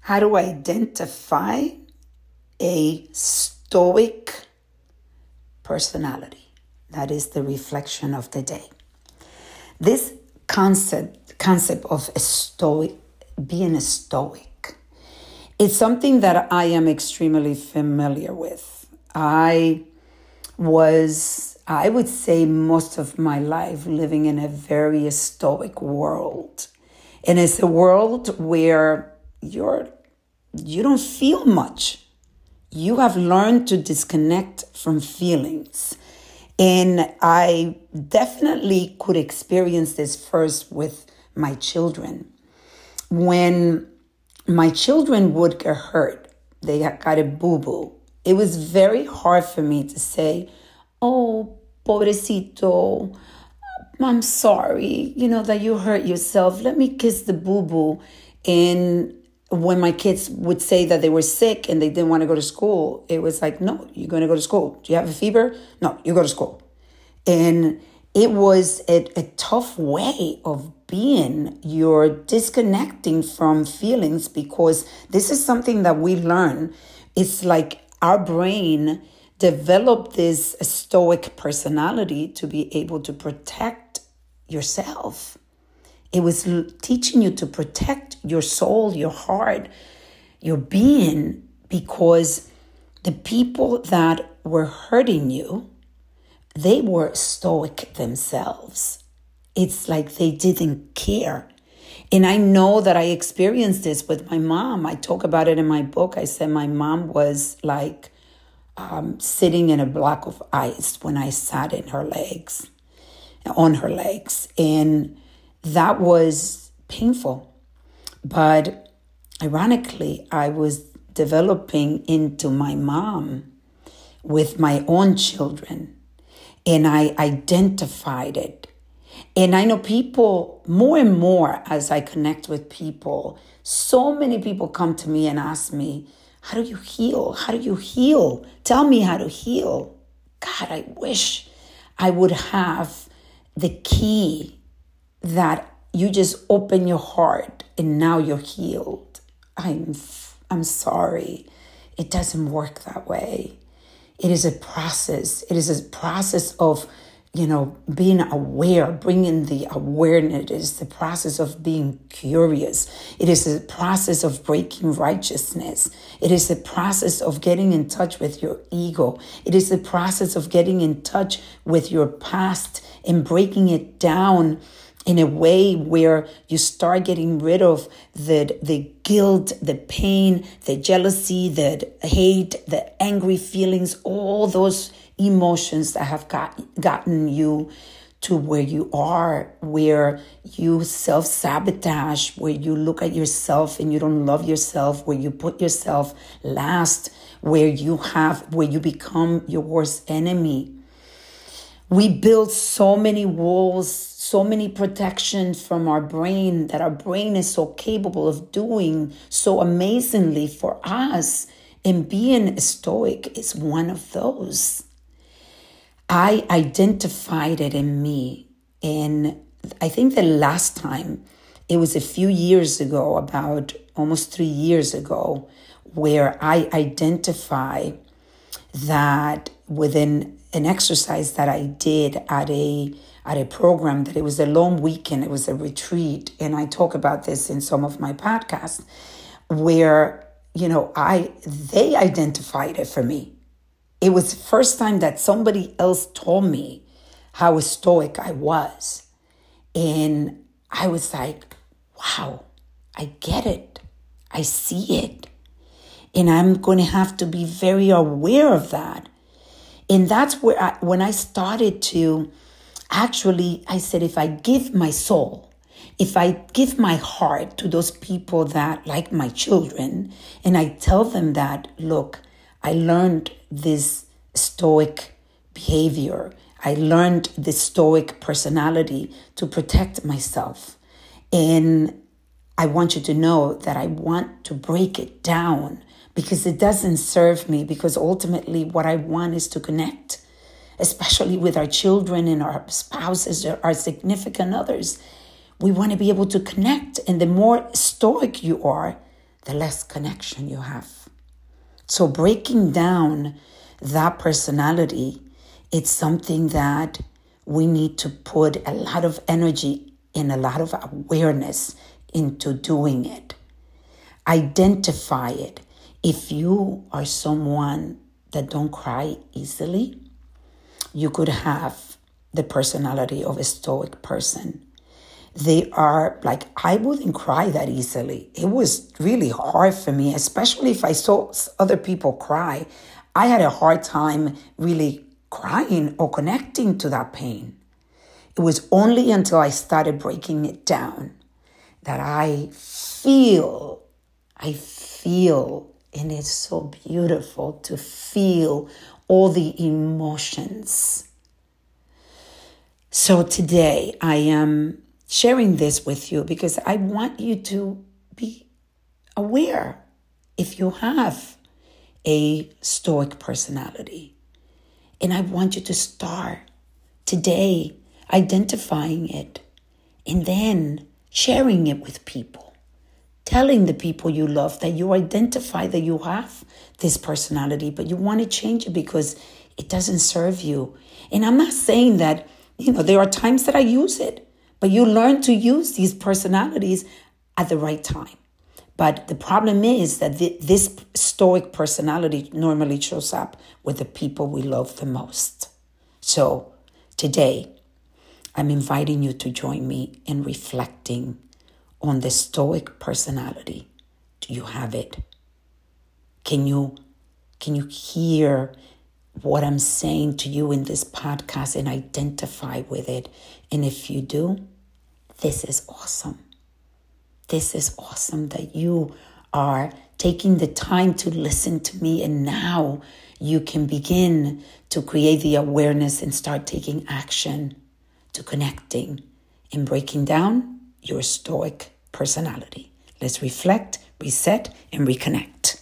how to identify a stoic personality. That is the reflection of the day. This concept concept of a stoic being a stoic it's something that I am extremely familiar with. I was I would say most of my life living in a very stoic world. And it's a world where you're you don't feel much. You have learned to disconnect from feelings. And I definitely could experience this first with my children. When my children would get hurt, they got a boo boo. It was very hard for me to say, Oh, pobrecito, I'm sorry, you know, that you hurt yourself. Let me kiss the boo boo. And when my kids would say that they were sick and they didn't want to go to school, it was like, no, you're going to go to school. Do you have a fever? No, you go to school. And it was a, a tough way of being. You're disconnecting from feelings because this is something that we learn. It's like our brain develop this stoic personality to be able to protect yourself. It was teaching you to protect your soul, your heart, your being, because the people that were hurting you, they were stoic themselves. It's like they didn't care. And I know that I experienced this with my mom. I talk about it in my book. I said my mom was like um, sitting in a block of ice when I sat in her legs, on her legs. And that was painful. But ironically, I was developing into my mom with my own children. And I identified it. And I know people more and more as I connect with people, so many people come to me and ask me, how do you heal? How do you heal? Tell me how to heal. God, I wish I would have the key that you just open your heart and now you're healed. I'm I'm sorry. It doesn't work that way. It is a process. It is a process of you know, being aware, bringing the awareness. It is the process of being curious. It is the process of breaking righteousness. It is the process of getting in touch with your ego. It is the process of getting in touch with your past and breaking it down in a way where you start getting rid of the the guilt, the pain, the jealousy, the hate, the angry feelings, all those emotions that have got, gotten you to where you are, where you self sabotage, where you look at yourself and you don't love yourself, where you put yourself last, where you have, where you become your worst enemy. We build so many walls, so many protections from our brain that our brain is so capable of doing so amazingly for us. And being stoic is one of those. I identified it in me. And I think the last time, it was a few years ago, about almost three years ago, where I identify that within an exercise that I did at a at a program that it was a long weekend, it was a retreat, and I talk about this in some of my podcasts, where you know I they identified it for me it was the first time that somebody else told me how stoic I was. And I was like, wow, I get it. I see it. And I'm going to have to be very aware of that. And that's where I, when I started to actually, I said, if I give my soul, if I give my heart to those people that like my children, and I tell them that, look, I learned this stoic behavior. I learned this stoic personality to protect myself. And I want you to know that I want to break it down because it doesn't serve me. Because ultimately, what I want is to connect, especially with our children and our spouses our significant others. We want to be able to connect. And the more stoic you are, the less connection you have. So breaking down that personality, it's something that we need to put a lot of energy and a lot of awareness into doing it. Identify it. If you are someone that don't cry easily, you could have the personality of a stoic person. They are like, I wouldn't cry that easily. It was really hard for me, especially if I saw other people cry. I had a hard time really crying or connecting to that pain. It was only until I started breaking it down that I feel, I feel, and it's so beautiful to feel all the emotions. So today I am sharing this with you because I want you to be aware if you have a stoic personality. And I want you to start today identifying it and then sharing it with people. Telling the people you love that you identify that you have this personality, but you want to change it because it doesn't serve you. And I'm not saying that, you know, there are times that I use it, but you learn to use these personalities at the right time. But the problem is that this stoic personality normally shows up with the people we love the most. So today, I'm inviting you to join me in reflecting on the stoic personality. Do you have it? Can you can you hear what I'm saying to you in this podcast and identify with it? And if you do, this is awesome. This is awesome that you are taking the time to listen to me, and now you can begin to create the awareness and start taking action to connecting and breaking down your stoic personality. Let's reflect, reset, and reconnect.